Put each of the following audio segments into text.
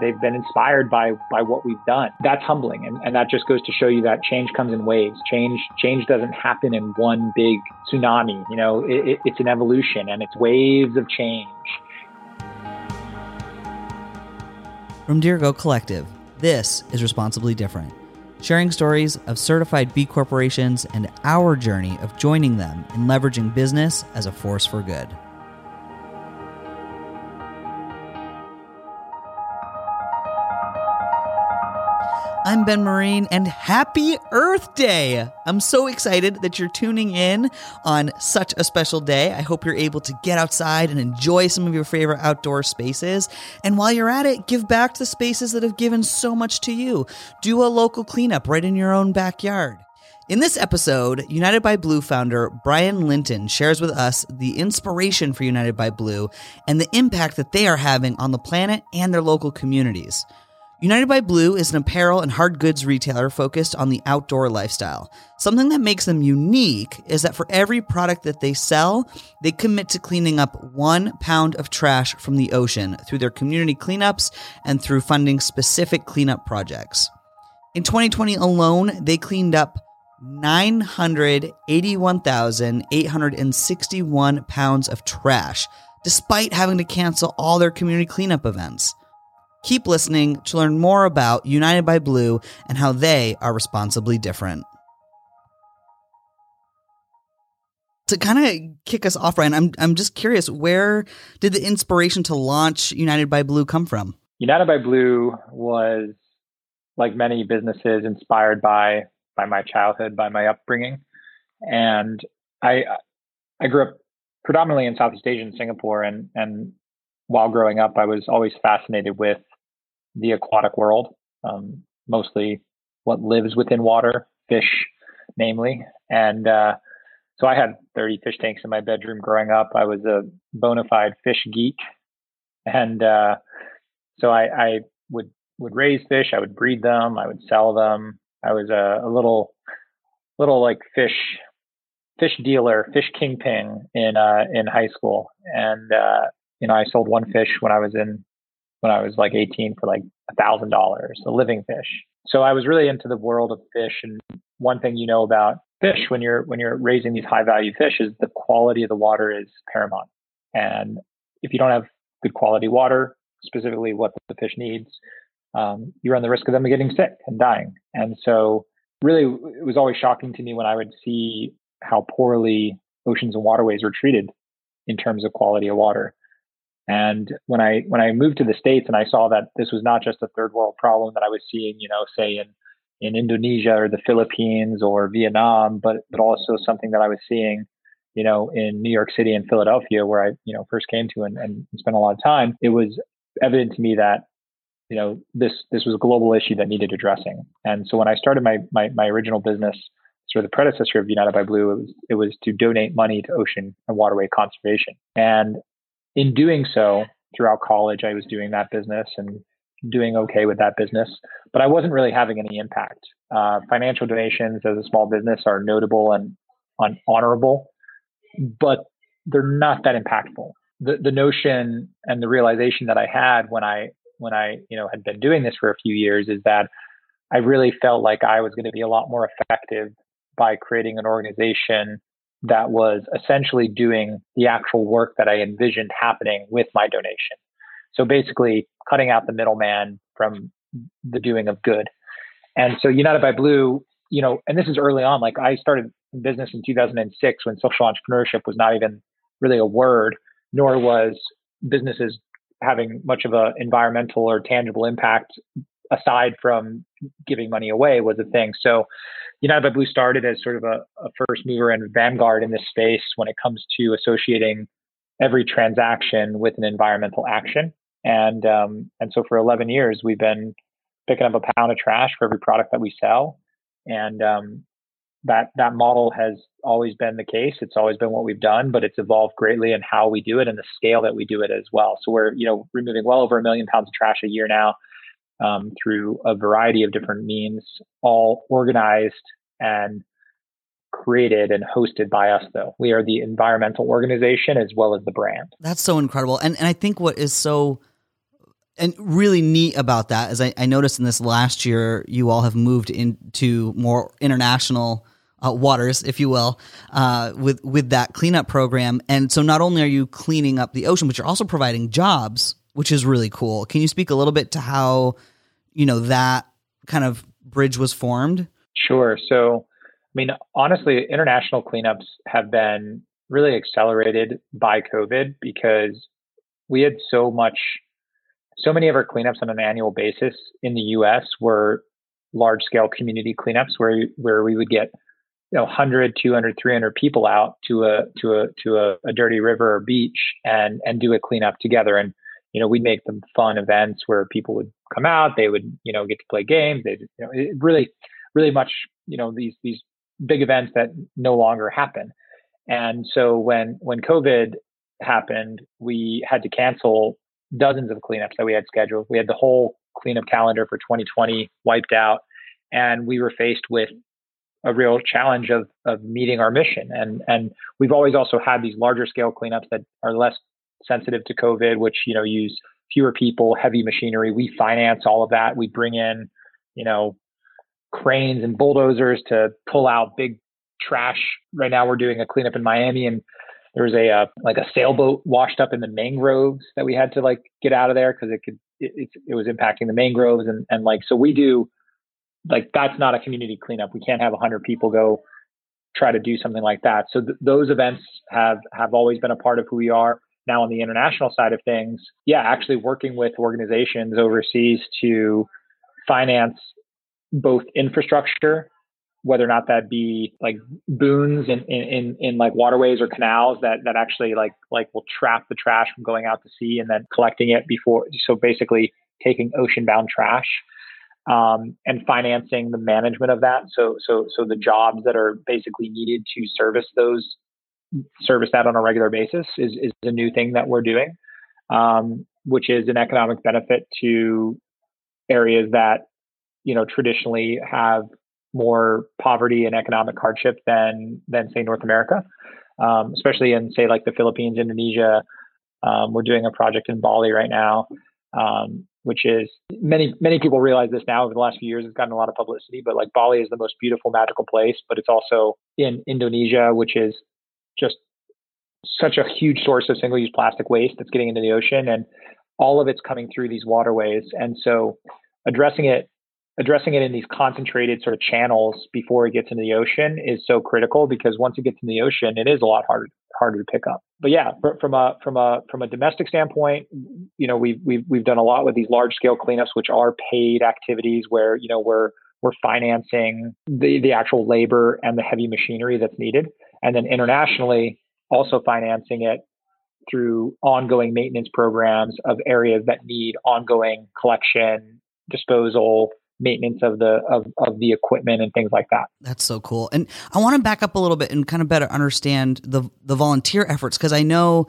They've been inspired by by what we've done. That's humbling, and, and that just goes to show you that change comes in waves. Change change doesn't happen in one big tsunami. You know, it, it, it's an evolution, and it's waves of change. From Dirigo Collective, this is Responsibly Different, sharing stories of certified B corporations and our journey of joining them in leveraging business as a force for good. I'm Ben Marine, and happy Earth Day! I'm so excited that you're tuning in on such a special day. I hope you're able to get outside and enjoy some of your favorite outdoor spaces. And while you're at it, give back to the spaces that have given so much to you. Do a local cleanup right in your own backyard. In this episode, United by Blue founder Brian Linton shares with us the inspiration for United by Blue and the impact that they are having on the planet and their local communities. United by Blue is an apparel and hard goods retailer focused on the outdoor lifestyle. Something that makes them unique is that for every product that they sell, they commit to cleaning up one pound of trash from the ocean through their community cleanups and through funding specific cleanup projects. In 2020 alone, they cleaned up 981,861 pounds of trash, despite having to cancel all their community cleanup events. Keep listening to learn more about United by Blue and how they are responsibly different. To kind of kick us off, Brian, I'm I'm just curious, where did the inspiration to launch United by Blue come from? United by Blue was, like many businesses, inspired by by my childhood, by my upbringing, and I I grew up predominantly in Southeast Asia in Singapore, and and while growing up, I was always fascinated with the aquatic world, um, mostly what lives within water, fish, namely. And uh, so I had 30 fish tanks in my bedroom growing up. I was a bona fide fish geek, and uh, so I, I, would would raise fish. I would breed them. I would sell them. I was a, a little little like fish fish dealer, fish kingpin in uh, in high school, and uh, you know I sold one fish when I was in when I was like 18 for like a thousand dollars, a living fish. So I was really into the world of fish. And one thing you know about fish when you're when you're raising these high value fish is the quality of the water is paramount. And if you don't have good quality water, specifically what the fish needs, um, you run the risk of them getting sick and dying. And so really it was always shocking to me when I would see how poorly oceans and waterways were treated in terms of quality of water. And when I when I moved to the states and I saw that this was not just a third world problem that I was seeing, you know, say in in Indonesia or the Philippines or Vietnam, but but also something that I was seeing, you know, in New York City and Philadelphia, where I you know first came to and, and spent a lot of time. It was evident to me that you know this this was a global issue that needed addressing. And so when I started my my, my original business, sort of the predecessor of United by Blue, it was it was to donate money to ocean and waterway conservation. And in doing so, throughout college, I was doing that business and doing okay with that business, but I wasn't really having any impact. Uh, financial donations as a small business are notable and honorable, but they're not that impactful. The the notion and the realization that I had when I when I you know had been doing this for a few years is that I really felt like I was going to be a lot more effective by creating an organization that was essentially doing the actual work that I envisioned happening with my donation. So basically, cutting out the middleman from the doing of good. And so, United by Blue, you know, and this is early on. Like I started business in 2006 when social entrepreneurship was not even really a word, nor was businesses having much of an environmental or tangible impact aside from giving money away was a thing. So United by Blue started as sort of a, a first mover and vanguard in this space when it comes to associating every transaction with an environmental action. And um, and so for 11 years, we've been picking up a pound of trash for every product that we sell. And um, that that model has always been the case. It's always been what we've done, but it's evolved greatly in how we do it and the scale that we do it as well. So we're you know removing well over a million pounds of trash a year now um, through a variety of different means, all organized and created and hosted by us though. We are the environmental organization as well as the brand. That's so incredible. And, and i think what is so and really neat about that is I, I, noticed in this last year you all have moved into more international uh, waters, if you will, uh, with with that cleanup program. And so not only are you cleaning up the ocean, but you're also providing jobs, which is really cool. Can you speak a little bit to how you know that kind of bridge was formed? Sure. So, I mean, honestly, international cleanups have been really accelerated by COVID because we had so much so many of our cleanups on an annual basis in the US were large scale community cleanups where where we would get you know 100 200 300 people out to a to a to a, a dirty river or beach and and do a cleanup together and you know we'd make them fun events where people would come out they would you know get to play games they you know it really really much you know these these big events that no longer happen and so when when covid happened we had to cancel dozens of cleanups that we had scheduled. We had the whole cleanup calendar for 2020 wiped out, and we were faced with a real challenge of of meeting our mission. And and we've always also had these larger scale cleanups that are less sensitive to COVID, which you know use fewer people, heavy machinery. We finance all of that. We bring in, you know, cranes and bulldozers to pull out big trash. Right now, we're doing a cleanup in Miami, and there was a uh, like a sailboat washed up in the mangroves that we had to like get out of there because it could it, it, it, was impacting the mangroves and and like so we do like that's not a community cleanup we can't have 100 people go try to do something like that so th- those events have have always been a part of who we are now on the international side of things yeah actually working with organizations overseas to finance both infrastructure whether or not that be like booms in, in, in, in, like waterways or canals that, that actually like, like will trap the trash from going out to sea and then collecting it before. So basically taking ocean bound trash, um, and financing the management of that. So, so, so the jobs that are basically needed to service those, service that on a regular basis is, is a new thing that we're doing, um, which is an economic benefit to areas that, you know, traditionally have more poverty and economic hardship than than say North America, um, especially in say like the Philippines, Indonesia. Um, we're doing a project in Bali right now, um, which is many many people realize this now over the last few years. It's gotten a lot of publicity, but like Bali is the most beautiful, magical place. But it's also in Indonesia, which is just such a huge source of single-use plastic waste that's getting into the ocean, and all of it's coming through these waterways. And so, addressing it addressing it in these concentrated sort of channels before it gets into the ocean is so critical because once it gets in the ocean, it is a lot harder harder to pick up. But yeah, from a from a from a domestic standpoint, you know, we've we've we've done a lot with these large scale cleanups, which are paid activities where you know we're we're financing the the actual labor and the heavy machinery that's needed, and then internationally also financing it through ongoing maintenance programs of areas that need ongoing collection, disposal, maintenance of the of, of the equipment and things like that. That's so cool. And I want to back up a little bit and kind of better understand the the volunteer efforts because I know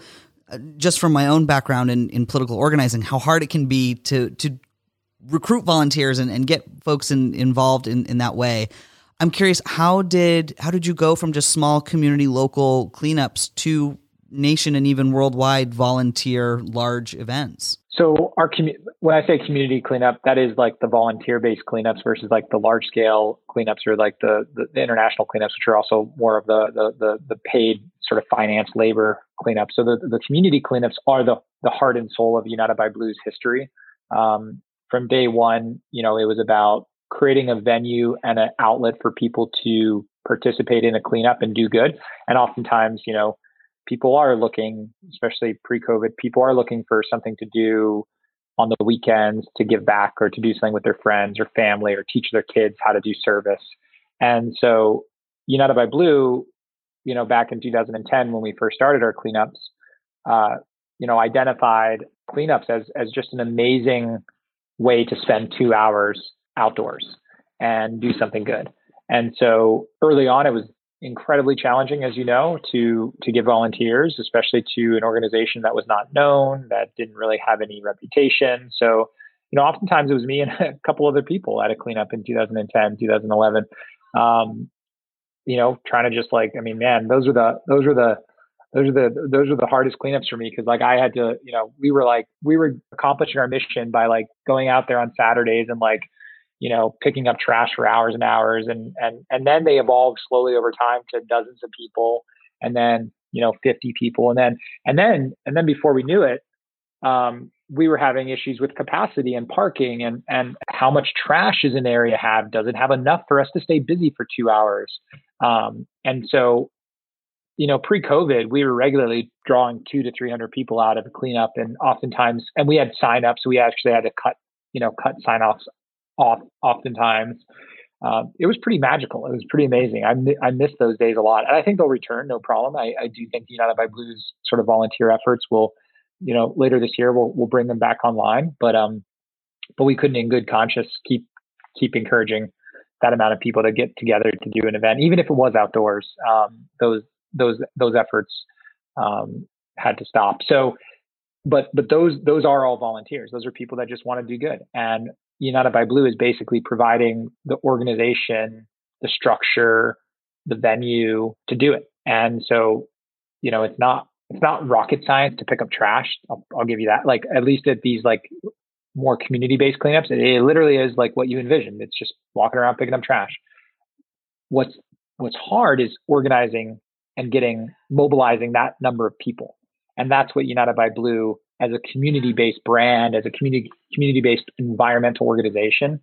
uh, just from my own background in, in political organizing how hard it can be to to recruit volunteers and, and get folks in, involved in, in that way. I'm curious how did how did you go from just small community local cleanups to nation and even worldwide volunteer large events? So our community, when I say community cleanup, that is like the volunteer-based cleanups versus like the large-scale cleanups or like the, the, the international cleanups, which are also more of the, the the the, paid sort of finance labor cleanups. So the the community cleanups are the the heart and soul of United by Blues history. Um, from day one, you know, it was about creating a venue and an outlet for people to participate in a cleanup and do good. And oftentimes, you know, people are looking, especially pre-COVID, people are looking for something to do on the weekends to give back or to do something with their friends or family or teach their kids how to do service. And so United by Blue, you know, back in 2010 when we first started our cleanups, uh, you know, identified cleanups as as just an amazing way to spend two hours outdoors and do something good. And so early on, it was incredibly challenging, as you know, to to get volunteers, especially to an organization that was not known, that didn't really have any reputation. So, you know, oftentimes it was me and a couple other people at a cleanup in 2010, 2011. Um, you know, trying to just like, I mean, man, those are the those are the those are the those are the hardest cleanups for me because like I had to, you know, we were like we were accomplishing our mission by like going out there on Saturdays and like, you know, picking up trash for hours and hours and and and then they evolved slowly over time to dozens of people and then, you know, 50 people and then and then and then before we knew it, um, we were having issues with capacity and parking and and how much trash does an area have? Does it have enough for us to stay busy for two hours? Um, and so, you know, pre-COVID, we were regularly drawing two to three hundred people out of the cleanup, and oftentimes, and we had sign-ups. So we actually had to cut, you know, cut sign-offs off oftentimes. Um, it was pretty magical. It was pretty amazing. I, I miss those days a lot, and I think they'll return, no problem. I, I do think the United by Blues sort of volunteer efforts will you know, later this year we'll we'll bring them back online. But um, but we couldn't, in good conscience, keep keep encouraging that amount of people to get together to do an event, even if it was outdoors. Um, those those those efforts um, had to stop. So, but but those those are all volunteers. Those are people that just want to do good. And United by Blue is basically providing the organization, the structure, the venue to do it. And so, you know, it's not it's not rocket science to pick up trash. I'll, I'll give you that. Like at least at these like more community based cleanups, it, it literally is like what you envisioned. It's just walking around picking up trash. What's what's hard is organizing and getting mobilizing that number of people. And that's what United by Blue as a community based brand, as a community community based environmental organization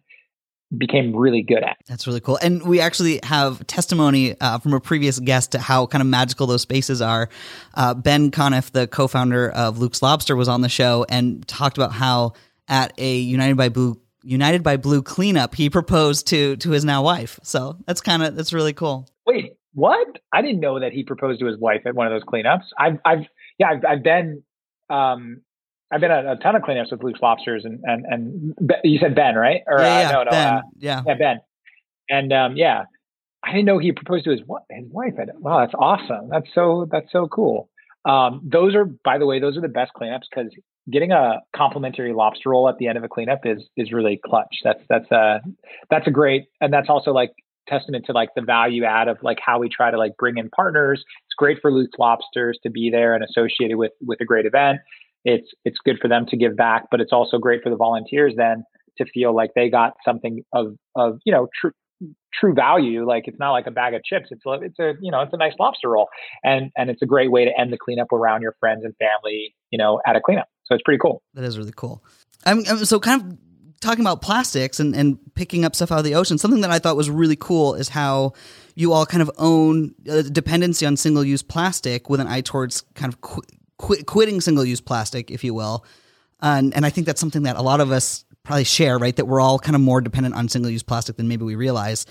became really good at. That's really cool. And we actually have testimony uh, from a previous guest to how kind of magical those spaces are. Uh, ben Conniff, the co-founder of Luke's Lobster, was on the show and talked about how at a United by Blue United by Blue cleanup, he proposed to to his now wife. So that's kind of that's really cool. Wait, what? I didn't know that he proposed to his wife at one of those cleanups. I've I've yeah I've, I've been um I've been at a ton of cleanups with Luke's Lobsters, and and and you said Ben, right? Or yeah, yeah, uh, no, no, Ben. Uh, yeah, yeah, Ben. And um, yeah, I didn't know he proposed to his his wife. I, wow, that's awesome. That's so that's so cool. Um, those are, by the way, those are the best cleanups because getting a complimentary lobster roll at the end of a cleanup is is really clutch. That's that's a that's a great, and that's also like testament to like the value add of like how we try to like bring in partners. It's great for Luke's Lobsters to be there and associated with with a great event it's it's good for them to give back, but it's also great for the volunteers then to feel like they got something of of you know true true value. Like it's not like a bag of chips. It's a, it's a you know it's a nice lobster roll, and and it's a great way to end the cleanup around your friends and family. You know, at a cleanup. So it's pretty cool. That is really cool. I'm, I'm so kind of talking about plastics and, and picking up stuff out of the ocean, something that I thought was really cool is how you all kind of own a dependency on single use plastic with an eye towards kind of qu- quit, quitting single use plastic, if you will. And, and I think that's something that a lot of us probably share, right? That we're all kind of more dependent on single use plastic than maybe we realize.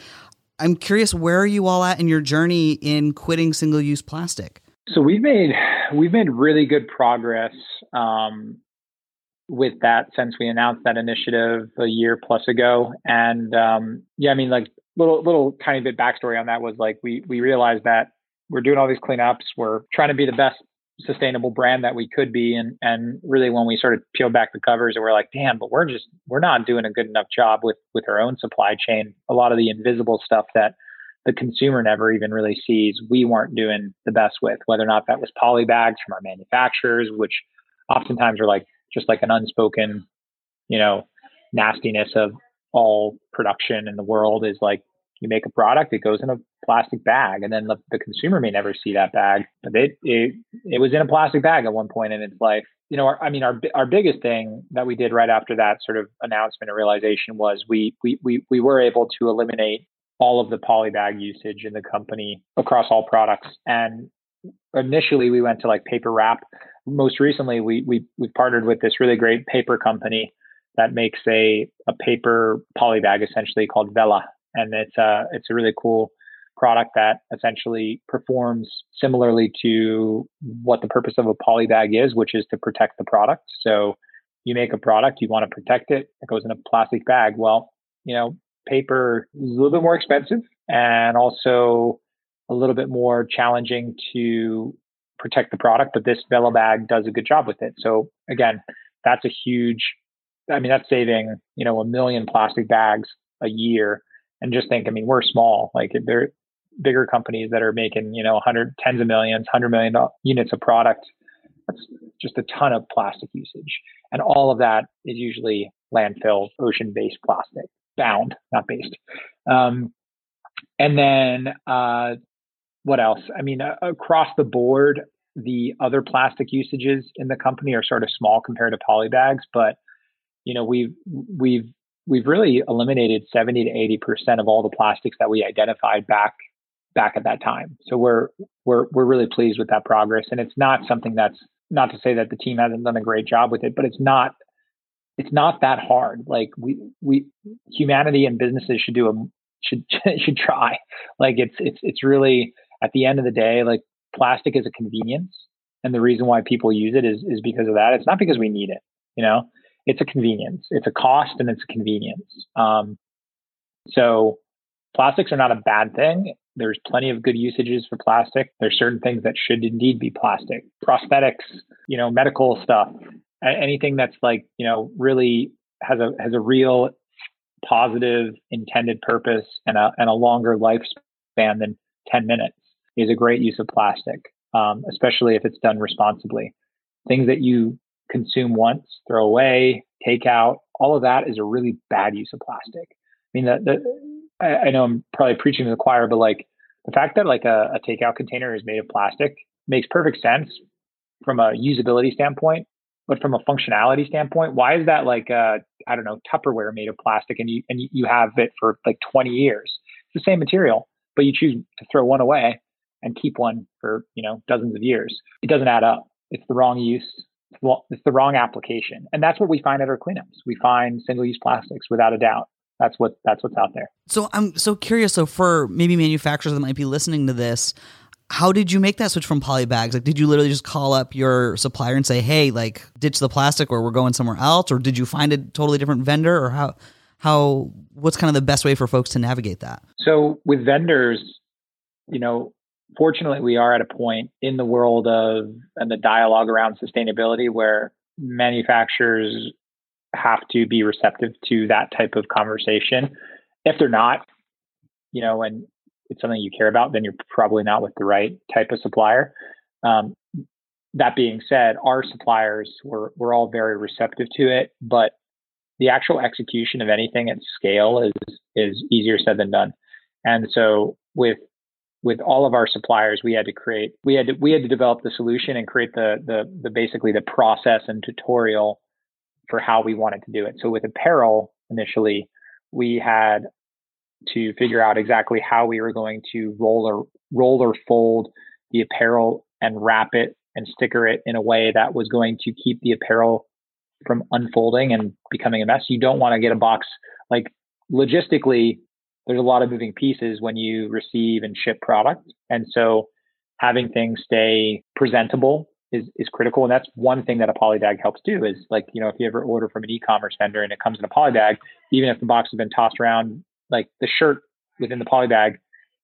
I'm curious, where are you all at in your journey in quitting single use plastic? So we've made we've made really good progress um, with that since we announced that initiative a year plus ago. And um, yeah, I mean, like little little tiny bit backstory on that was like we we realized that we're doing all these cleanups, we're trying to be the best sustainable brand that we could be. And and really when we sort of peeled back the covers and we're like damn but we're just we're not doing a good enough job with with our own supply chain. A lot of the invisible stuff that the consumer never even really sees we weren't doing the best with whether or not that was poly bags from our manufacturers which oftentimes are like just like an unspoken you know nastiness of all production in the world is like you make a product, it goes in a plastic bag, and then the, the consumer may never see that bag, but it, it it was in a plastic bag at one point in its life. You know, our, I mean, our our biggest thing that we did right after that sort of announcement and realization was we we we we were able to eliminate all of the poly bag usage in the company across all products. And initially, we went to like paper wrap. Most recently, we we we partnered with this really great paper company that makes a a paper poly bag essentially called Vela and it's a it's a really cool product that essentially performs similarly to what the purpose of a poly bag is, which is to protect the product. So you make a product, you want to protect it, it goes in a plastic bag. Well, you know, paper is a little bit more expensive and also a little bit more challenging to protect the product, but this Vela bag does a good job with it. So again, that's a huge I mean, that's saving, you know, a million plastic bags a year and just think, I mean, we're small. Like there, bigger companies that are making, you know, 100 tens of millions, 100 million units of product. That's just a ton of plastic usage. And all of that is usually landfill, ocean based plastic, bound, not based. Um, and then uh, what else? I mean, uh, across the board, the other plastic usages in the company are sort of small compared to polybags, but you know we've we've we've really eliminated 70 to 80 percent of all the plastics that we identified back back at that time. So we're we're we're really pleased with that progress, and it's not something that's not to say that the team hasn't done a great job with it, but it's not it's not that hard. Like we we humanity and businesses should do a should should try. Like it's it's it's really at the end of the day, like plastic is a convenience. And the reason why people use it is is because of that. It's not because we need it, you know. It's a convenience. It's a cost and it's a convenience. Um, so plastics are not a bad thing. There's plenty of good usages for plastic. There's certain things that should indeed be plastic. Prosthetics, you know, medical stuff, anything that's like, you know, really has a has a real positive intended purpose and a and a longer lifespan than 10 minutes is a great use of plastic, um, especially if it's done responsibly. Things that you consume once, throw away, take out, all of that is a really bad use of plastic. I mean, the, the, I, I know I'm probably preaching to the choir, but like the fact that like a, a takeout container is made of plastic makes perfect sense from a usability standpoint. But from a functionality standpoint, why is that like uh, I don't know Tupperware made of plastic and you and you have it for like 20 years? It's the same material, but you choose to throw one away and keep one for you know dozens of years. It doesn't add up. It's the wrong use. It's the wrong application, and that's what we find at our cleanups. We find single-use plastics without a doubt. That's what that's what's out there. So I'm so curious. So for maybe manufacturers that might be listening to this, how did you make that switch from poly bags? Like, did you literally just call up your supplier and say, "Hey, like, ditch the plastic, or we're going somewhere else," or did you find a totally different vendor, or how? How? What's kind of the best way for folks to navigate that? So with vendors, you know, fortunately, we are at a point in the world of and the dialogue around sustainability where manufacturers have to be receptive to that type of conversation. If they're not, you know, and it's something you care about, then you're probably not with the right type of supplier. Um, that being said, our suppliers were were all very receptive to it, but the actual execution of anything at scale is is easier said than done. And so with with all of our suppliers, we had to create, we had to, we had to develop the solution and create the, the, the basically the process and tutorial for how we wanted to do it. So with apparel initially, we had to figure out exactly how we were going to roll or roll or fold the apparel and wrap it and sticker it in a way that was going to keep the apparel from unfolding and becoming a mess. You don't want to get a box like logistically there's a lot of moving pieces when you receive and ship product. And so having things stay presentable is, is critical. And that's one thing that a polybag helps do is like, you know, if you ever order from an e-commerce vendor and it comes in a polybag, even if the box has been tossed around, like the shirt within the polybag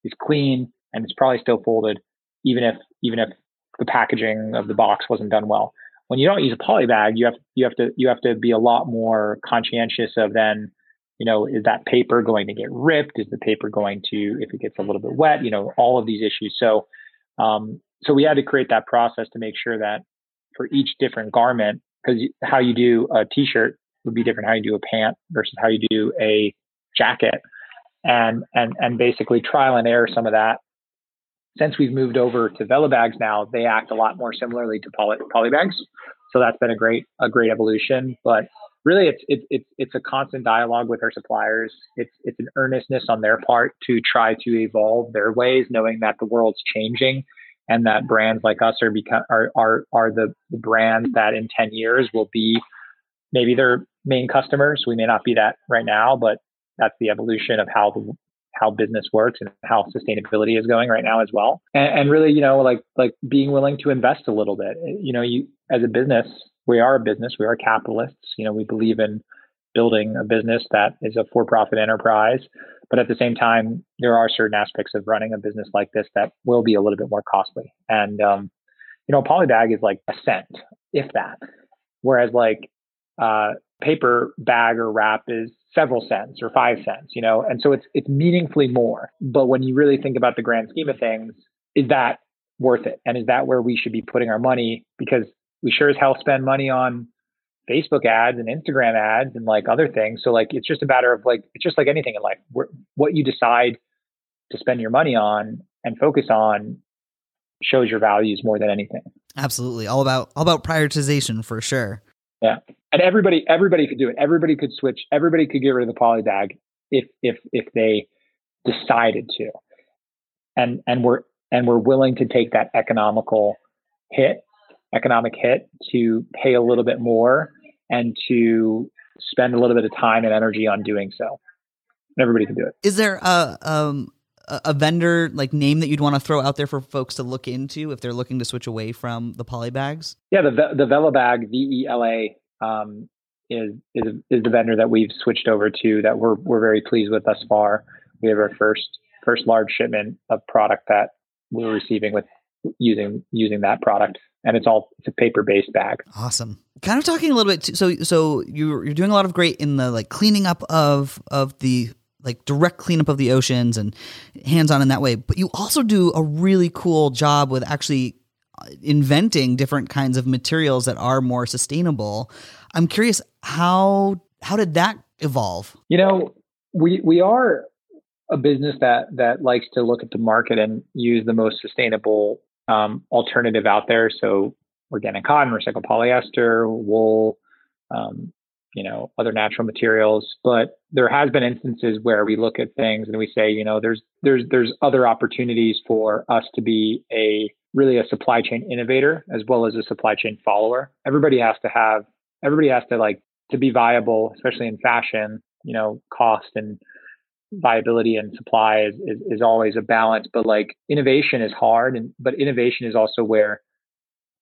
is clean and it's probably still folded, even if, even if the packaging of the box wasn't done well. When you don't use a polybag, you have, you have to, you have to be a lot more conscientious of then you know, is that paper going to get ripped? Is the paper going to, if it gets a little bit wet, you know, all of these issues. So, um, so we had to create that process to make sure that for each different garment, because how you do a t-shirt would be different how you do a pant versus how you do a jacket, and and and basically trial and error some of that. Since we've moved over to Vela bags now, they act a lot more similarly to poly, poly bags. So that's been a great a great evolution. But really it's it's it's it's a constant dialogue with our suppliers. It's it's an earnestness on their part to try to evolve their ways, knowing that the world's changing and that brands like us are become are are are the, the brands that in 10 years will be maybe their main customers. We may not be that right now, but that's the evolution of how the how business works and how sustainability is going right now as well. And, and really, you know, like like being willing to invest a little bit. You know, you as a business, we are a business, we are capitalists. You know, we believe in building a business that is a for-profit enterprise, but at the same time, there are certain aspects of running a business like this that will be a little bit more costly. And um, you know, polybag is like a cent, if that. Whereas like uh, paper bag or wrap is several cents or five cents, you know, and so it's it's meaningfully more. But when you really think about the grand scheme of things, is that worth it? And is that where we should be putting our money? Because we sure as hell spend money on Facebook ads and Instagram ads and like other things. So like it's just a matter of like it's just like anything in life. What you decide to spend your money on and focus on shows your values more than anything. Absolutely. All about all about prioritization for sure. Yeah. And everybody everybody could do it. Everybody could switch. Everybody could get rid of the poly bag if if if they decided to. And and we're and we're willing to take that economical hit, economic hit to pay a little bit more and to spend a little bit of time and energy on doing so. Everybody can do it. Is there a um a vendor like name that you'd want to throw out there for folks to look into if they're looking to switch away from the poly bags? Yeah, the the Velabag V E L A um, is is is the vendor that we've switched over to that we're we're very pleased with thus far. We have our first first large shipment of product that we're receiving with using using that product and it's all it's a paper based bag awesome kind of talking a little bit so so you're you're doing a lot of great in the like cleaning up of of the like direct cleanup of the oceans and hands on in that way. But you also do a really cool job with actually uh, inventing different kinds of materials that are more sustainable. I'm curious how how did that evolve? You know, we we are a business that that likes to look at the market and use the most sustainable um, alternative out there. So organic cotton, recycled polyester, wool, um, you know other natural materials but there has been instances where we look at things and we say you know there's there's there's other opportunities for us to be a really a supply chain innovator as well as a supply chain follower everybody has to have everybody has to like to be viable especially in fashion you know cost and viability and supply is, is, is always a balance but like innovation is hard and but innovation is also where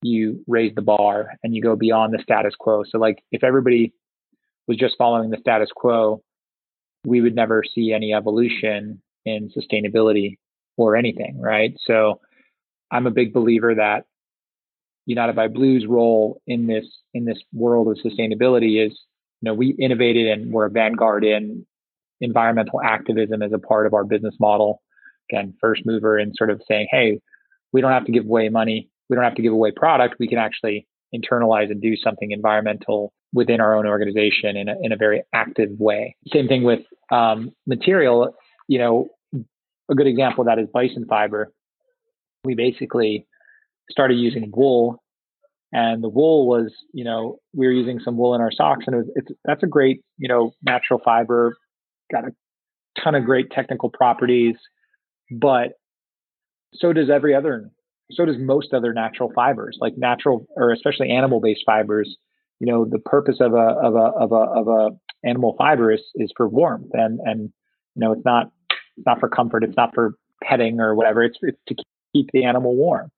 you raise the bar and you go beyond the status quo so like if everybody was just following the status quo, we would never see any evolution in sustainability or anything, right? So I'm a big believer that United by Blue's role in this in this world of sustainability is, you know, we innovated and we're a vanguard in environmental activism as a part of our business model. Again, first mover in sort of saying, hey, we don't have to give away money, we don't have to give away product, we can actually internalize and do something environmental within our own organization in a, in a very active way. Same thing with um, material. You know, a good example of that is bison fiber. We basically started using wool, and the wool was, you know, we were using some wool in our socks, and it was, it's that's a great, you know, natural fiber, got a ton of great technical properties, but so does every other, so does most other natural fibers, like natural or especially animal-based fibers. You know the purpose of a of a of a of a animal fiber is is for warmth and and you know it's not it's not for comfort it's not for petting or whatever it's, it's to keep the animal warm.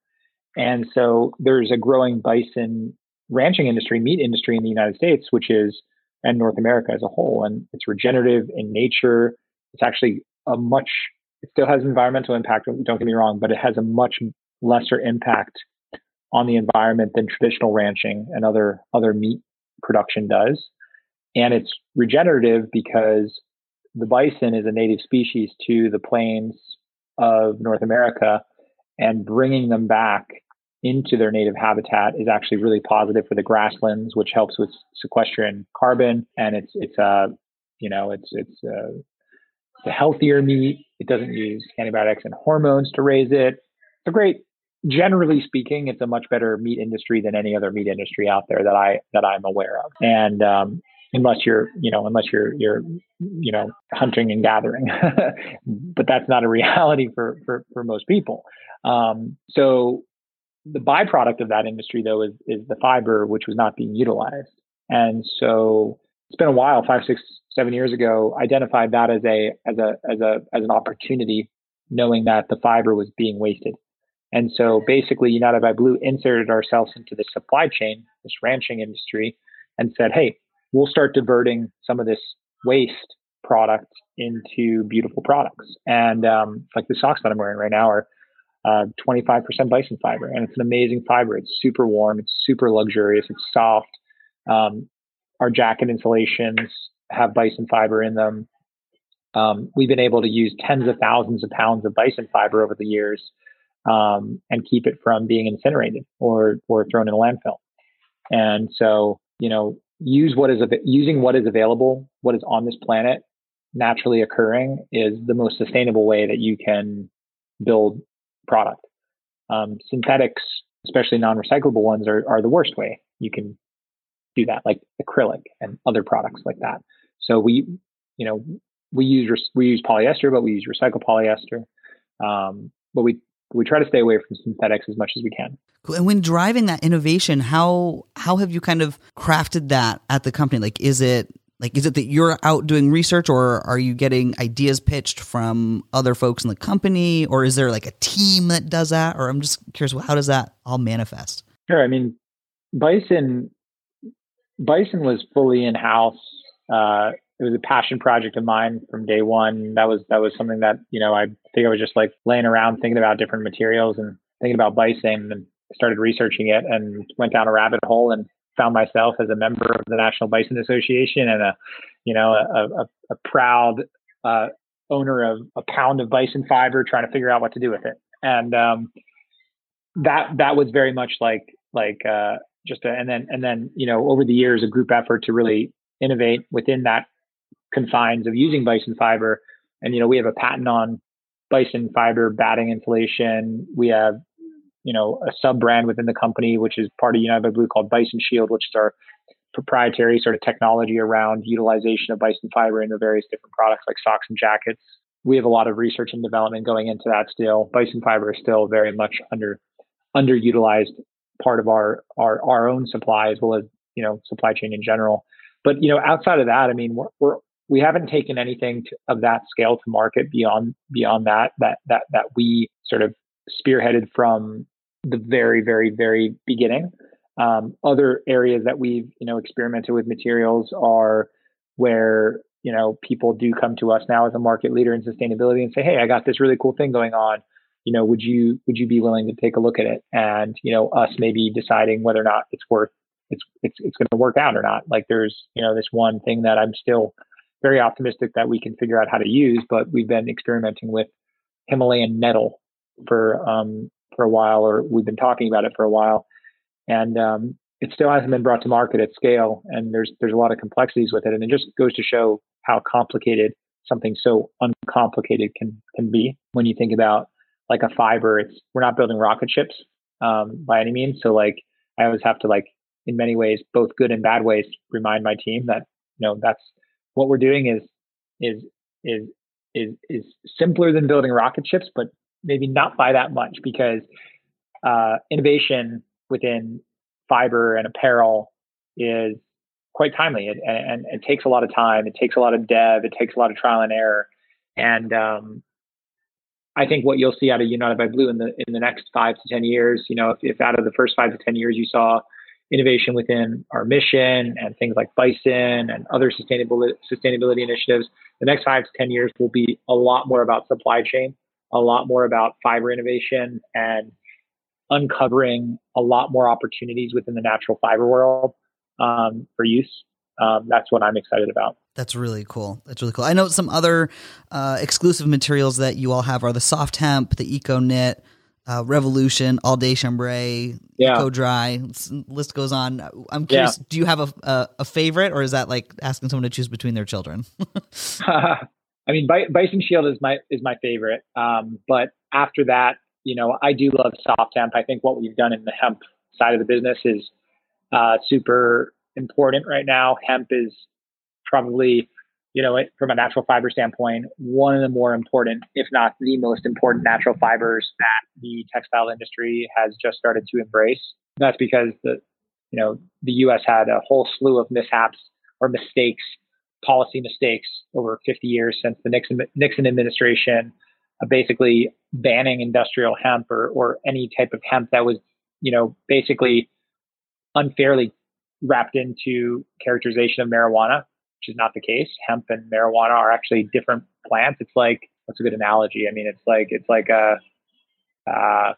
And so there's a growing bison ranching industry meat industry in the united states which is and north america as a whole and it's regenerative in nature it's actually a much it still has environmental impact don't get me wrong but it has a much lesser impact on the environment than traditional ranching and other other meat production does. And it's regenerative because the bison is a native species to the plains of North America, and bringing them back into their native habitat is actually really positive for the grasslands, which helps with sequestering carbon. And it's it's a uh, you know it's it's uh, a healthier meat. It doesn't use antibiotics and hormones to raise it. It's a great generally speaking, it's a much better meat industry than any other meat industry out there that I that I'm aware of. And um, unless you're, you know, unless you're you're, you know, hunting and gathering, but that's not a reality for for for most people. Um, so the byproduct of that industry, though, is is the fiber which was not being utilized. And so it's been a while, five, six, seven years ago, identified that as a as a as a as an opportunity, knowing that the fiber was being wasted. And so basically, United by Blue inserted ourselves into the supply chain, this ranching industry, and said, hey, we'll start diverting some of this waste product into beautiful products. And um, like the socks that I'm wearing right now are uh, 25% bison fiber, and it's an amazing fiber. It's super warm, it's super luxurious, it's soft. Um, our jacket insulations have bison fiber in them. Um, we've been able to use tens of thousands of pounds of bison fiber over the years um, and keep it from being incinerated or or thrown in a landfill. And so, you know, use what is using what is available, what is on this planet, naturally occurring, is the most sustainable way that you can build product. Um, synthetics, especially non-recyclable ones, are are the worst way you can do that, like acrylic and other products like that. So we, you know, we use we use polyester, but we use recycled polyester. Um, but we we try to stay away from synthetics as much as we can. Cool. And when driving that innovation, how how have you kind of crafted that at the company? Like, is it like is it that you're out doing research, or are you getting ideas pitched from other folks in the company, or is there like a team that does that? Or I'm just curious, how does that all manifest? Sure. I mean, Bison Bison was fully in house. Uh, it was a passion project of mine from day one. That was that was something that you know I think I was just like laying around thinking about different materials and thinking about bison and started researching it and went down a rabbit hole and found myself as a member of the National Bison Association and a you know a, a, a proud uh, owner of a pound of bison fiber trying to figure out what to do with it and um, that that was very much like like uh, just a, and then and then you know over the years a group effort to really innovate within that confines of using bison fiber. And, you know, we have a patent on bison fiber batting insulation. We have, you know, a sub brand within the company, which is part of United by Blue called Bison Shield, which is our proprietary sort of technology around utilization of bison fiber in the various different products like socks and jackets. We have a lot of research and development going into that still. Bison fiber is still very much under underutilized part of our our our own supply as well as you know supply chain in general. But you know, outside of that, I mean, we're, we're we haven't taken anything to, of that scale to market beyond beyond that that that that we sort of spearheaded from the very very very beginning. Um, other areas that we've you know experimented with materials are where you know people do come to us now as a market leader in sustainability and say, hey, I got this really cool thing going on. You know, would you would you be willing to take a look at it? And you know, us maybe deciding whether or not it's worth it's it's it's going to work out or not. Like there's you know this one thing that I'm still very optimistic that we can figure out how to use, but we've been experimenting with Himalayan nettle for um, for a while, or we've been talking about it for a while, and um, it still hasn't been brought to market at scale. And there's there's a lot of complexities with it, and it just goes to show how complicated something so uncomplicated can can be. When you think about like a fiber, it's we're not building rocket ships um, by any means. So like I always have to like in many ways, both good and bad ways, remind my team that you know that's what we're doing is is is is is simpler than building rocket ships, but maybe not by that much because uh, innovation within fiber and apparel is quite timely and, and, it takes a lot of time. It takes a lot of dev. It takes a lot of trial and error. And um, I think what you'll see out of United by Blue in the in the next five to ten years, you know, if, if out of the first five to ten years you saw innovation within our mission and things like bison and other sustainable sustainability initiatives. The next five to ten years will be a lot more about supply chain, a lot more about fiber innovation, and uncovering a lot more opportunities within the natural fiber world um, for use. Um, that's what I'm excited about. That's really cool. That's really cool. I know some other uh, exclusive materials that you all have are the soft hemp, the eco knit, uh, Revolution, All Day Chambray, yeah. Eco Dry. List goes on. I'm curious. Yeah. Do you have a, a, a favorite, or is that like asking someone to choose between their children? I mean, Bison Shield is my is my favorite. Um, but after that, you know, I do love soft hemp. I think what we've done in the hemp side of the business is uh, super important right now. Hemp is probably you know, from a natural fiber standpoint, one of the more important, if not the most important natural fibers that the textile industry has just started to embrace. That's because the, you know, the U.S. had a whole slew of mishaps or mistakes, policy mistakes over 50 years since the Nixon Nixon administration, uh, basically banning industrial hemp or or any type of hemp that was, you know, basically unfairly wrapped into characterization of marijuana which is not the case. Hemp and marijuana are actually different plants. It's like that's a good analogy? I mean, it's like it's like a uh,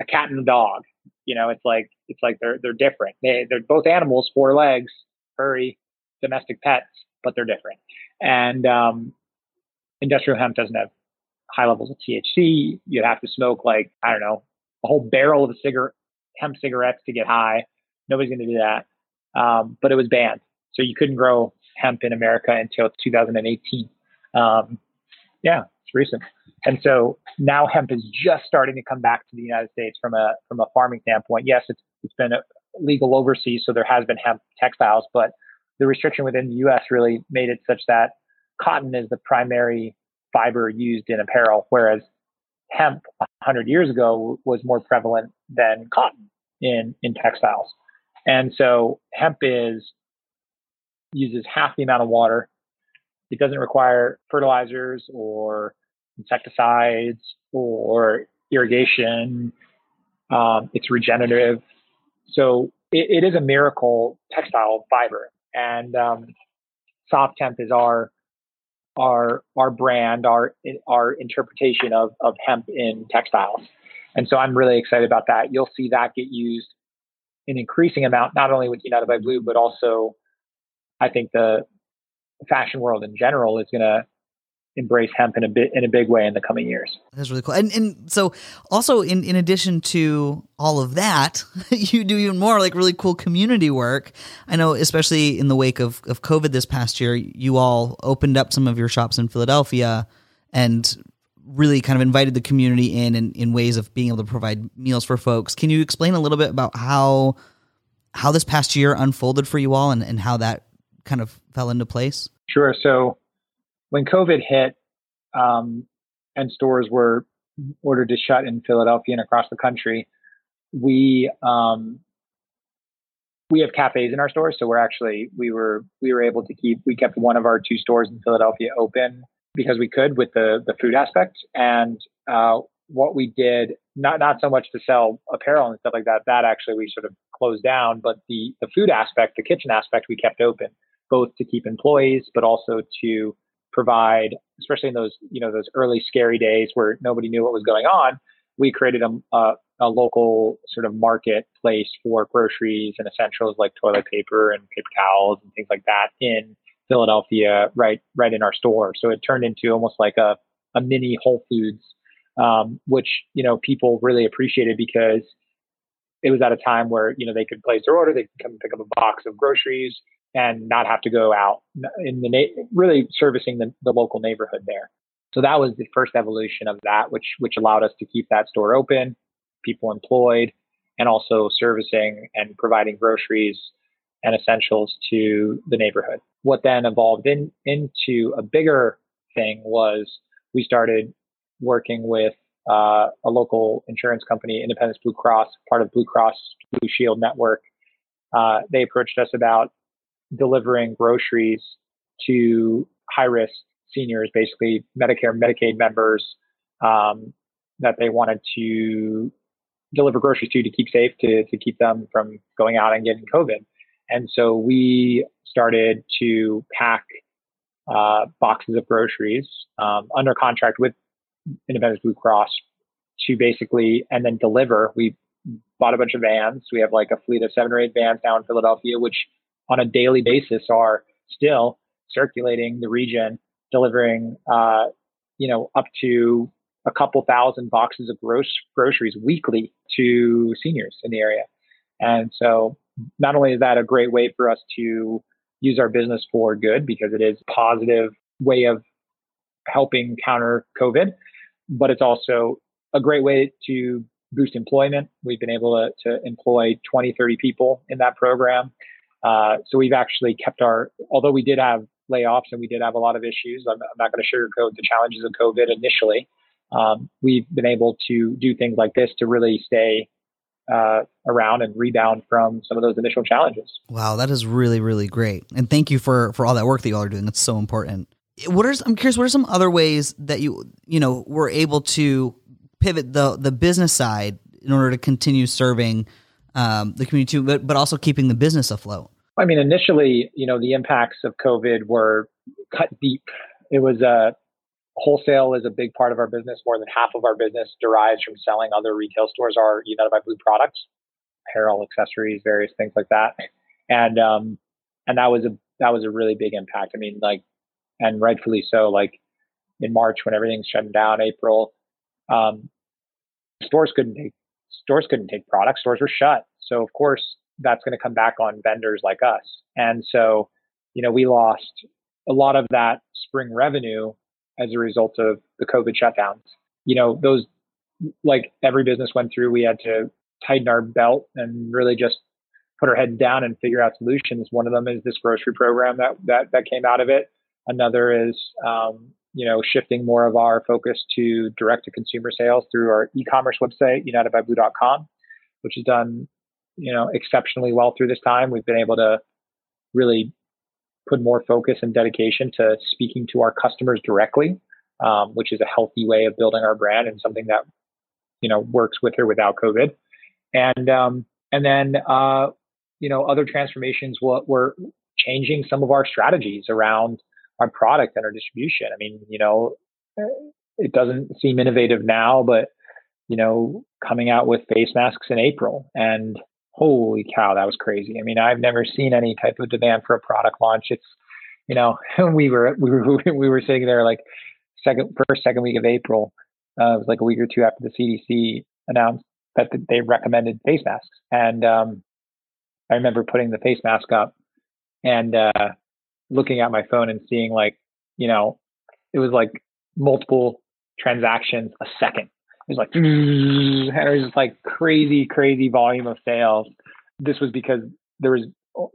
a cat and a dog. You know, it's like it's like they're they're different. They they're both animals, four legs, furry, domestic pets, but they're different. And um, industrial hemp doesn't have high levels of THC. You'd have to smoke like I don't know a whole barrel of cigarette hemp cigarettes to get high. Nobody's going to do that. Um, but it was banned, so you couldn't grow hemp in America until 2018. Um, yeah, it's recent. And so now hemp is just starting to come back to the United States from a from a farming standpoint. Yes, it's it's been legal overseas, so there has been hemp textiles, but the restriction within the U.S. really made it such that cotton is the primary fiber used in apparel, whereas hemp 100 years ago was more prevalent than cotton in in textiles. And so hemp is uses half the amount of water. It doesn't require fertilizers or insecticides or irrigation. Um, it's regenerative. So it, it is a miracle textile fiber. And um, soft hemp is our our our brand, our our interpretation of of hemp in textiles. And so I'm really excited about that. You'll see that get used in increasing amount, not only with United by Blue, but also I think the fashion world in general is going to embrace hemp in a bit in a big way in the coming years. That's really cool. And and so also in in addition to all of that, you do even more like really cool community work. I know especially in the wake of of COVID this past year, you all opened up some of your shops in Philadelphia and really kind of invited the community in, in in ways of being able to provide meals for folks. Can you explain a little bit about how how this past year unfolded for you all and, and how that kind of fell into place? Sure. So when COVID hit um, and stores were ordered to shut in Philadelphia and across the country, we um, we have cafes in our stores, so we're actually we were we were able to keep we kept one of our two stores in Philadelphia open because we could with the the food aspect. And uh, what we did not not so much to sell apparel and stuff like that that actually we sort of closed down but the the food aspect the kitchen aspect we kept open both to keep employees but also to provide, especially in those you know those early scary days where nobody knew what was going on. We created a, a, a local sort of marketplace for groceries and essentials like toilet paper and paper towels and things like that in Philadelphia, right right in our store. So it turned into almost like a a mini Whole Foods, um, which you know people really appreciated because it was at a time where you know they could place their order, they could come pick up a box of groceries, and not have to go out in the na- really servicing the, the local neighborhood there. So that was the first evolution of that, which which allowed us to keep that store open, people employed, and also servicing and providing groceries and essentials to the neighborhood. What then evolved in, into a bigger thing was we started working with uh, a local insurance company, Independence Blue Cross, part of Blue Cross Blue Shield network. Uh, they approached us about delivering groceries to high risk seniors, basically Medicare, Medicaid members um, that they wanted to deliver groceries to to keep safe, to, to keep them from going out and getting COVID. And so we started to pack uh, boxes of groceries um, under contract with Independence Blue Cross to basically and then deliver. We bought a bunch of vans. We have like a fleet of seven or eight vans now in Philadelphia, which on a daily basis are still circulating the region, delivering, uh, you know, up to a couple thousand boxes of gross groceries weekly to seniors in the area. And so not only is that a great way for us to use our business for good because it is a positive way of helping counter COVID, but it's also a great way to boost employment. We've been able to, to employ 20, 30 people in that program. Uh, so we've actually kept our, although we did have layoffs and we did have a lot of issues, I'm, I'm not going to sugarcoat the challenges of COVID initially. Um, we've been able to do things like this to really stay uh, around and rebound from some of those initial challenges. Wow, that is really really great, and thank you for for all that work that you all are doing. That's so important. What are I'm curious? What are some other ways that you you know were able to pivot the the business side in order to continue serving um, the community too, but but also keeping the business afloat? I mean, initially, you know, the impacts of COVID were cut deep. It was a uh, wholesale is a big part of our business. More than half of our business derives from selling other retail stores our United by Blue products, apparel, accessories, various things like that. And um, and that was a that was a really big impact. I mean, like, and rightfully so. Like in March when everything's shutting down, April, um, stores couldn't take stores couldn't take products. Stores were shut. So of course that's going to come back on vendors like us. And so, you know, we lost a lot of that spring revenue as a result of the COVID shutdowns. You know, those like every business went through, we had to tighten our belt and really just put our head down and figure out solutions. One of them is this grocery program that that that came out of it. Another is um, you know shifting more of our focus to direct to consumer sales through our e-commerce website unitedbyblue.com, which has done you know exceptionally well through this time. We've been able to really put more focus and dedication to speaking to our customers directly, um, which is a healthy way of building our brand and something that you know works with or without COVID. And um, and then uh, you know other transformations were changing some of our strategies around our product and our distribution. I mean, you know, it doesn't seem innovative now, but you know, coming out with face masks in April and holy cow, that was crazy. I mean, I've never seen any type of demand for a product launch. It's, you know, we were we were we were sitting there like second first second week of April. Uh, it was like a week or two after the CDC announced that they recommended face masks, and um, I remember putting the face mask up and uh, looking at my phone and seeing like, you know, it was like multiple transactions a second it was like it was just like crazy, crazy volume of sales. This was because there was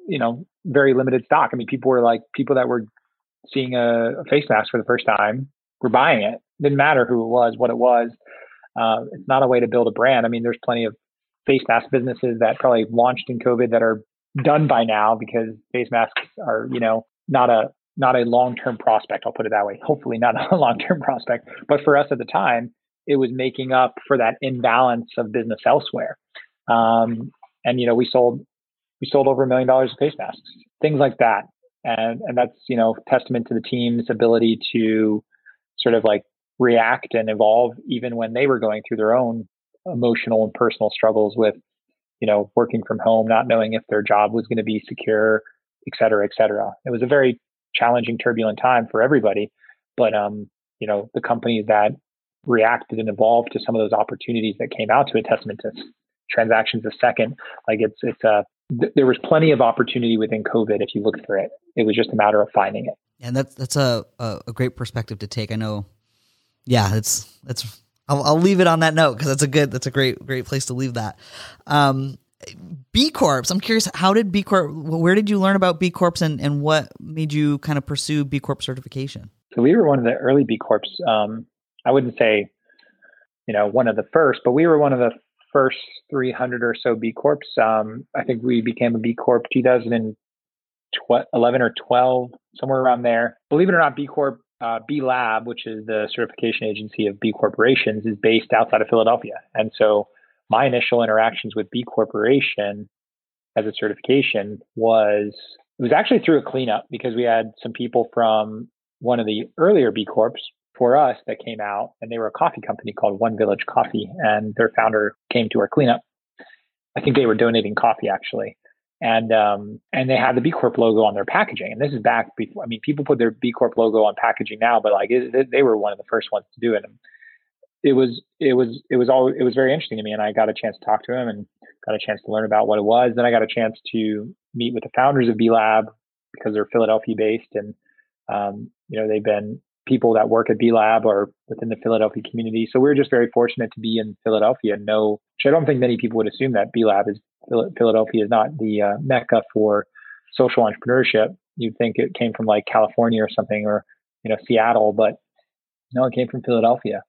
you know very limited stock. I mean, people were like people that were seeing a, a face mask for the first time were buying it. Didn't matter who it was, what it was. Uh, it's not a way to build a brand. I mean, there's plenty of face mask businesses that probably launched in COVID that are done by now because face masks are, you know, not a not a long term prospect. I'll put it that way. Hopefully, not a long term prospect. But for us at the time, it was making up for that imbalance of business elsewhere. Um, and you know, we sold we sold over a million dollars of face masks, things like that, and and that's you know testament to the team's ability to sort of like react and evolve even when they were going through their own emotional and personal struggles with you know working from home, not knowing if their job was going to be secure, et cetera, et cetera. It was a very challenging, turbulent time for everybody, but um, you know the companies that reacted and evolved to some of those opportunities that came out to a testament to transactions a second. Like it's it's a th- there was plenty of opportunity within COVID if you looked for it. It was just a matter of finding it. And that's that's a a, great perspective to take. I know. Yeah, it's it's. I'll, I'll leave it on that note because that's a good that's a great great place to leave that. Um, B Corps. I'm curious, how did B Corp? Where did you learn about B Corps, and and what made you kind of pursue B Corp certification? So we were one of the early B Corps. Um, I wouldn't say, you know, one of the first, but we were one of the first 300 or so B Corps. Um, I think we became a B Corp 2011 or 12, somewhere around there. Believe it or not, B Corp, uh, B Lab, which is the certification agency of B corporations, is based outside of Philadelphia. And so my initial interactions with B Corporation as a certification was it was actually through a cleanup because we had some people from one of the earlier B Corps for us that came out, and they were a coffee company called One Village Coffee, and their founder came to our cleanup. I think they were donating coffee actually, and um, and they had the B Corp logo on their packaging. And this is back before. I mean, people put their B Corp logo on packaging now, but like it, they were one of the first ones to do it. And it was it was it was all it was very interesting to me, and I got a chance to talk to him and got a chance to learn about what it was. Then I got a chance to meet with the founders of B Lab because they're Philadelphia based, and um, you know they've been people that work at B Lab or within the Philadelphia community. So we are just very fortunate to be in Philadelphia No, I don't think many people would assume that B Lab is Philadelphia is not the uh, mecca for social entrepreneurship. You'd think it came from like California or something or, you know, Seattle, but no, it came from Philadelphia.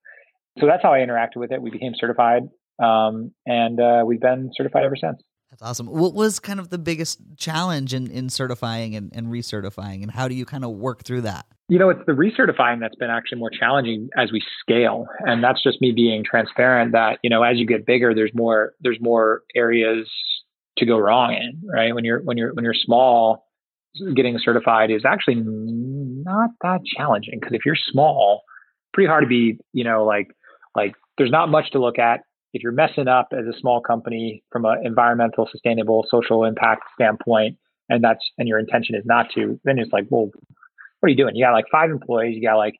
So that's how I interacted with it. We became certified um, and uh, we've been certified ever since. That's awesome. What was kind of the biggest challenge in, in certifying and, and recertifying, and how do you kind of work through that? You know, it's the recertifying that's been actually more challenging as we scale, and that's just me being transparent. That you know, as you get bigger, there's more there's more areas to go wrong in. Right when you're when you're when you're small, getting certified is actually not that challenging because if you're small, pretty hard to be you know like like there's not much to look at if you're messing up as a small company from an environmental, sustainable, social impact standpoint, and that's and your intention is not to, then it's like, well, what are you doing? You got like five employees, you got like,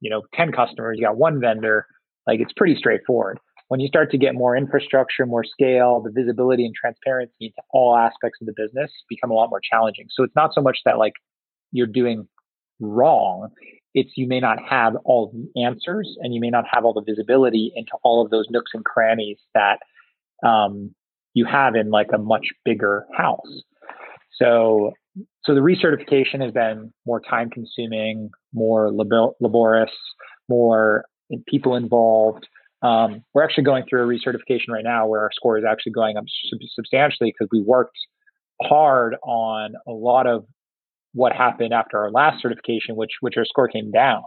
you know, 10 customers, you got one vendor. Like it's pretty straightforward. When you start to get more infrastructure, more scale, the visibility and transparency into all aspects of the business become a lot more challenging. So it's not so much that like you're doing wrong. It's you may not have all the answers and you may not have all the visibility into all of those nooks and crannies that um, you have in like a much bigger house. So, so the recertification has been more time consuming, more laborious, more people involved. Um, we're actually going through a recertification right now where our score is actually going up substantially because we worked hard on a lot of what happened after our last certification, which which our score came down.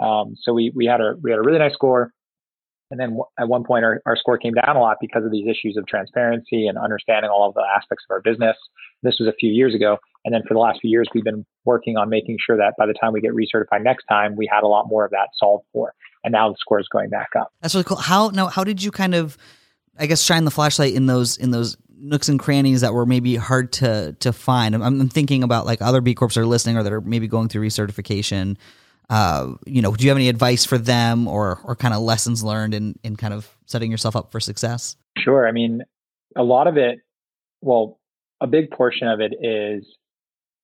Um, so we we had a we had a really nice score, and then at one point our, our score came down a lot because of these issues of transparency and understanding all of the aspects of our business. This was a few years ago, and then for the last few years we've been working on making sure that by the time we get recertified next time, we had a lot more of that solved for, and now the score is going back up. That's really cool. How now? How did you kind of I guess shine the flashlight in those in those nooks and crannies that were maybe hard to to find. I'm, I'm thinking about like other B Corps are listening or that are maybe going through recertification. Uh, you know, do you have any advice for them or or kind of lessons learned in in kind of setting yourself up for success? Sure. I mean, a lot of it, well, a big portion of it is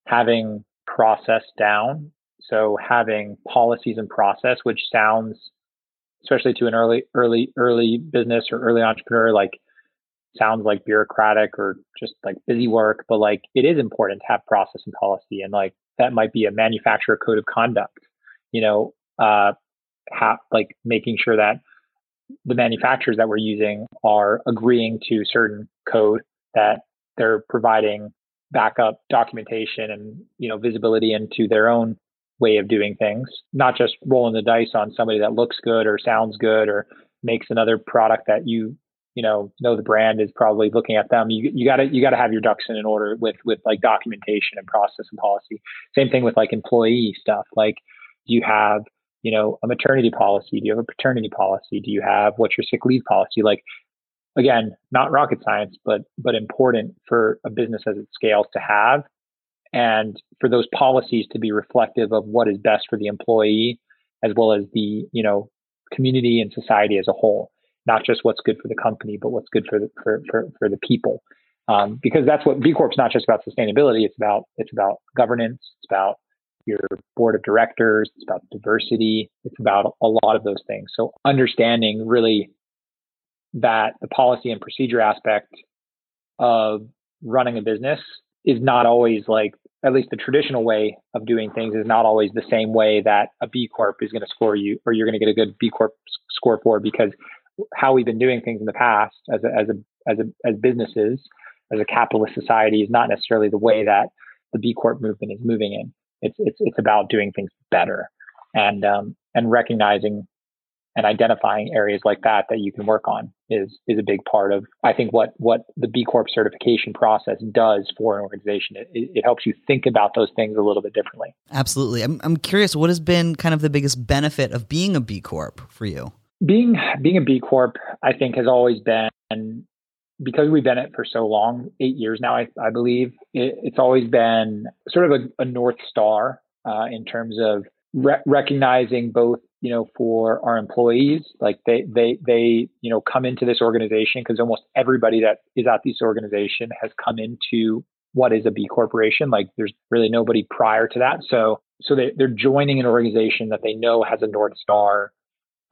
having process down. So having policies and process, which sounds, especially to an early, early, early business or early entrepreneur, like sounds like bureaucratic or just like busy work, but like it is important to have process and policy. And like that might be a manufacturer code of conduct, you know, uh, have like making sure that the manufacturers that we're using are agreeing to certain code that they're providing backup documentation and you know visibility into their own way of doing things not just rolling the dice on somebody that looks good or sounds good or makes another product that you you know know the brand is probably looking at them. You you got to you got to have your ducks in order with with like documentation and process and policy. Same thing with like employee stuff. Like do you have you know a maternity policy do you have a paternity policy do you have what's your sick leave policy like again not rocket science but but important for a business as it scales to have and for those policies to be reflective of what is best for the employee as well as the you know community and society as a whole not just what's good for the company, but what's good for the for for, for the people. Um, because that's what B Corp's not just about sustainability. It's about it's about governance. It's about your board of directors. It's about diversity. It's about a lot of those things. So understanding really that the policy and procedure aspect of running a business is not always like at least the traditional way of doing things is not always the same way that a B Corp is going to score you or you're going to get a good B Corp score for because how we've been doing things in the past as a, as a, as a, as businesses, as a capitalist society is not necessarily the way that the B Corp movement is moving in. It's, it's, it's about doing things better and, um, and recognizing and identifying areas like that that you can work on is is a big part of I think what what the B Corp certification process does for an organization. It, it helps you think about those things a little bit differently. Absolutely. I'm I'm curious what has been kind of the biggest benefit of being a B Corp for you? being being a B Corp, I think, has always been because we've been it for so long, eight years now, I, I believe. It, it's always been sort of a, a north star uh, in terms of re- recognizing both, you know, for our employees, like they they they you know come into this organization because almost everybody that is at this organization has come into what is a B corporation. Like there's really nobody prior to that, so so they, they're joining an organization that they know has a north star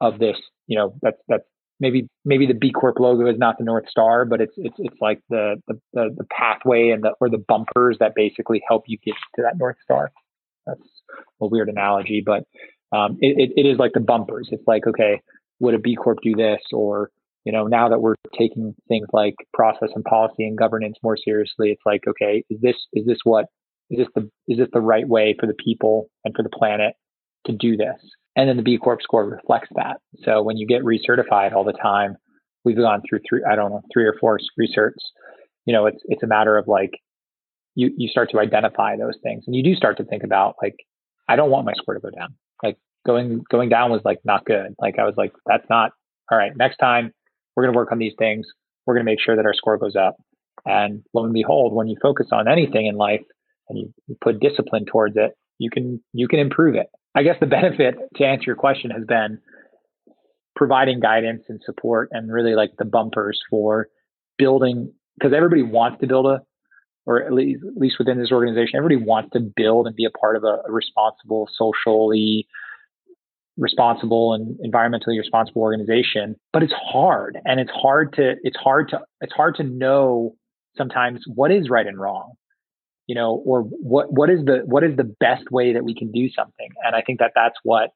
of this. You know, that's that's maybe maybe the B Corp logo is not the North Star, but it's it's it's like the the the, the pathway and the or the bumpers that basically help you get to that North Star. That's a weird analogy, but um, it, it, it is like the bumpers. It's like okay, would a B Corp do this or you know now that we're taking things like process and policy and governance more seriously it's like okay is this is this what is this the is this the right way for the people and for the planet to do this and then the B Corp score reflects that. So when you get recertified all the time, we've gone through three, I don't know, three or four recerts. You know, it's it's a matter of like you you start to identify those things, and you do start to think about like, I don't want my score to go down. Like going going down was like not good. Like I was like, that's not all right. Next time we're going to work on these things. We're going to make sure that our score goes up. And lo and behold, when you focus on anything in life, and you, you put discipline towards it, you can you can improve it. I guess the benefit to answer your question has been providing guidance and support and really like the bumpers for building because everybody wants to build a or at least, at least within this organization everybody wants to build and be a part of a, a responsible socially responsible and environmentally responsible organization. But it's hard and it's hard to it's hard to it's hard to know sometimes what is right and wrong you know or what what is the what is the best way that we can do something and i think that that's what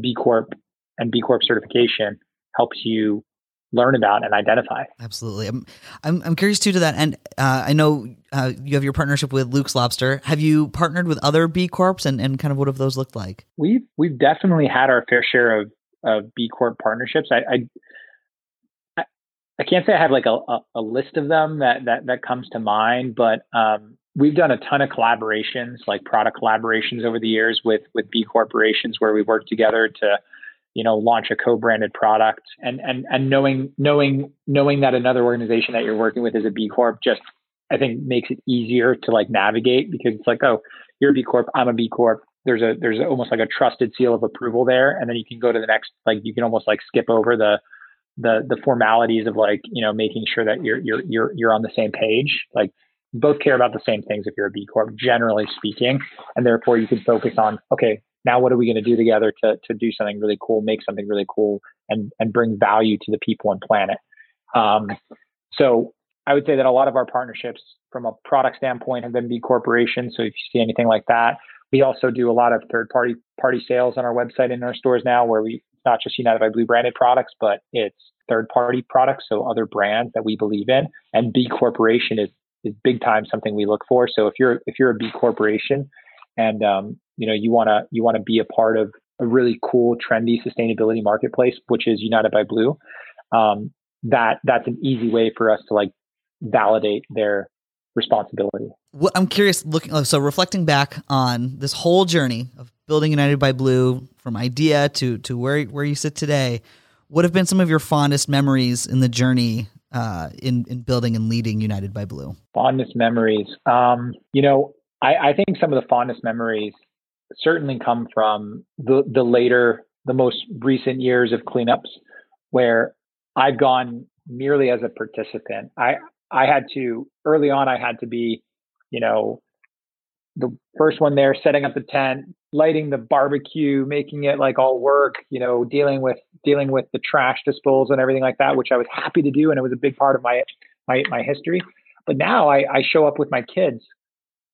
b corp and b corp certification helps you learn about and identify. Absolutely. I'm, I'm, I'm curious too to that. And uh, I know uh, you have your partnership with Luke's Lobster. Have you partnered with other B Corps and, and kind of what have those looked like? We've, we've definitely had our fair share of, of B Corp partnerships. I, I, I can't say I have like a, a, a, list of them that, that, that comes to mind, but um, we've done a ton of collaborations, like product collaborations over the years with, with B corporations where we work together to, you know launch a co-branded product. And and and knowing knowing knowing that another organization that you're working with is a B Corp just I think makes it easier to like navigate because it's like oh you're a B Corp I'm a B Corp. There's a there's almost like a trusted seal of approval there. And then you can go to the next like you can almost like skip over the the the formalities of like you know making sure that you're you're you're you're on the same page. Like both care about the same things if you're a B Corp generally speaking and therefore you can focus on okay now what are we going to do together to, to do something really cool, make something really cool, and, and bring value to the people and planet? Um, so I would say that a lot of our partnerships from a product standpoint have been B corporations. So if you see anything like that, we also do a lot of third party party sales on our website and in our stores now where we not just United by Blue branded products, but it's third party products, so other brands that we believe in. And B corporation is is big time something we look for. So if you're if you're a B corporation and um, you know you want to you want to be a part of a really cool trendy sustainability marketplace which is united by blue um, that that's an easy way for us to like validate their responsibility what i'm curious looking so reflecting back on this whole journey of building united by blue from idea to to where where you sit today what have been some of your fondest memories in the journey uh, in in building and leading United by Blue? Fondest memories. Um, you know, I, I think some of the fondest memories certainly come from the the later, the most recent years of cleanups, where I've gone merely as a participant. I I had to early on. I had to be, you know, the first one there, setting up the tent, lighting the barbecue, making it like all work. You know, dealing with dealing with the trash disposal and everything like that, which I was happy to do, and it was a big part of my my my history. But now I, I show up with my kids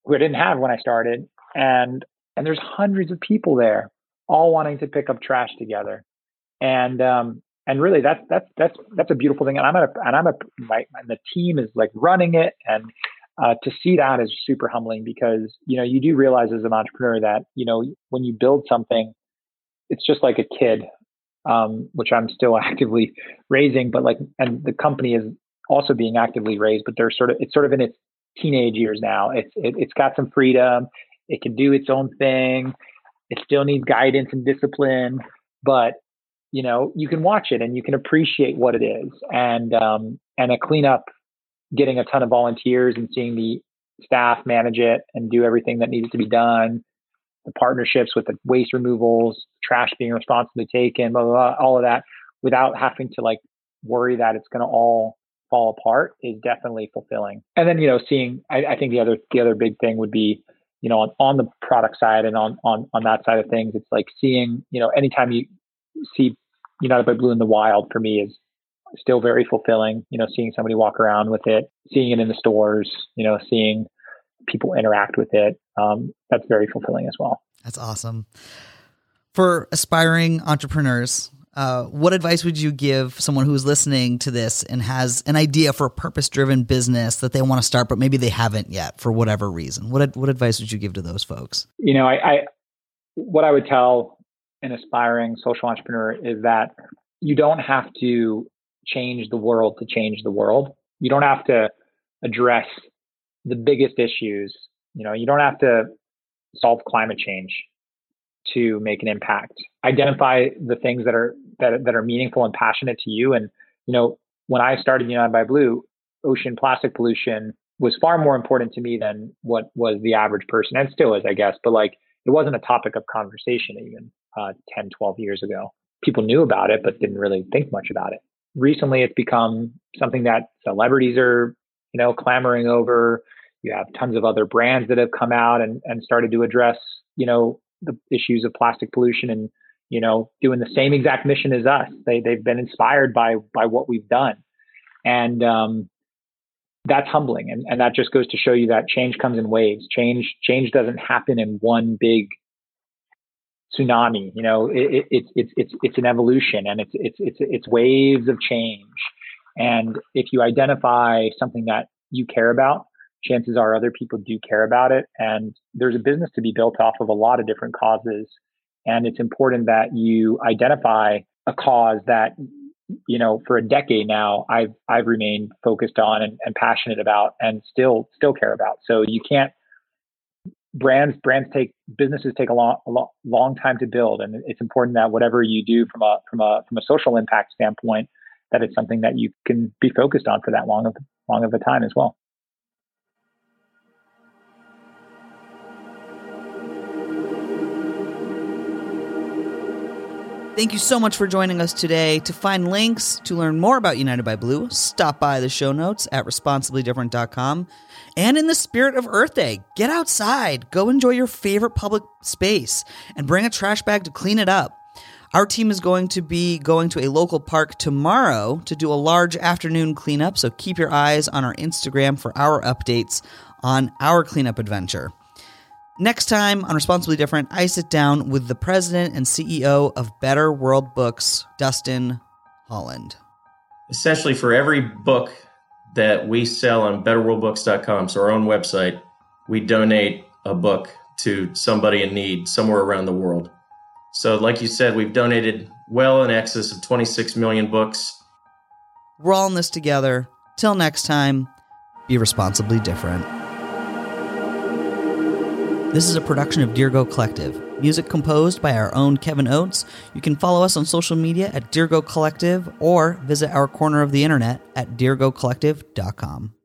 who I didn't have when I started. And and there's hundreds of people there, all wanting to pick up trash together. And um, and really that's that's that's that's a beautiful thing. And I'm a and I'm a my and the team is like running it and uh, to see that is super humbling because you know you do realize as an entrepreneur that you know when you build something, it's just like a kid, um, which I'm still actively raising, but like and the company is also being actively raised, but they're sort of it's sort of in its teenage years now. It's it, it's got some freedom. It can do its own thing. It still needs guidance and discipline, but you know you can watch it and you can appreciate what it is. And um, and a cleanup, getting a ton of volunteers and seeing the staff manage it and do everything that needs to be done. The partnerships with the waste removals, trash being responsibly taken, blah, blah, blah, all of that, without having to like worry that it's going to all fall apart is definitely fulfilling. And then, you know, seeing, I, I think the other, the other big thing would be, you know, on, on the product side and on, on, on that side of things, it's like seeing, you know, anytime you see United by Blue in the wild for me is still very fulfilling, you know, seeing somebody walk around with it, seeing it in the stores, you know, seeing people interact with it. Um, that's very fulfilling as well. That's awesome. For aspiring entrepreneurs, uh, what advice would you give someone who's listening to this and has an idea for a purpose driven business that they want to start, but maybe they haven't yet for whatever reason? What, what advice would you give to those folks? You know, I, I what I would tell an aspiring social entrepreneur is that you don't have to change the world to change the world. You don't have to address the biggest issues. You know, you don't have to solve climate change to make an impact. Identify the things that are that that are meaningful and passionate to you. And you know, when I started United by Blue, ocean plastic pollution was far more important to me than what was the average person and still is, I guess. But like, it wasn't a topic of conversation even uh, 10, 12 years ago. People knew about it, but didn't really think much about it. Recently, it's become something that celebrities are, you know, clamoring over. You have tons of other brands that have come out and, and started to address, you know, the issues of plastic pollution and, you know, doing the same exact mission as us. They, they've been inspired by, by what we've done. And, um, that's humbling. And, and that just goes to show you that change comes in waves. Change, change doesn't happen in one big tsunami. You know, it, it, it's, it's, it's an evolution and it's, it's, it's, it's waves of change. And if you identify something that you care about, chances are other people do care about it. And there's a business to be built off of a lot of different causes. And it's important that you identify a cause that you know, for a decade now, I've I've remained focused on and, and passionate about, and still still care about. So you can't brands brands take businesses take a long a long, long time to build, and it's important that whatever you do from a from a from a social impact standpoint, that it's something that you can be focused on for that long of long of a time as well. Thank you so much for joining us today. To find links to learn more about United by Blue, stop by the show notes at responsiblydifferent.com. And in the spirit of Earth Day, get outside, go enjoy your favorite public space, and bring a trash bag to clean it up. Our team is going to be going to a local park tomorrow to do a large afternoon cleanup, so keep your eyes on our Instagram for our updates on our cleanup adventure. Next time on Responsibly Different, I sit down with the president and CEO of Better World Books, Dustin Holland. Essentially, for every book that we sell on betterworldbooks.com, so our own website, we donate a book to somebody in need somewhere around the world. So, like you said, we've donated well in excess of 26 million books. We're all in this together. Till next time, be responsibly different. This is a production of Dirigo Collective. Music composed by our own Kevin Oates. You can follow us on social media at Dirigo Collective or visit our corner of the internet at dirigocollective.com.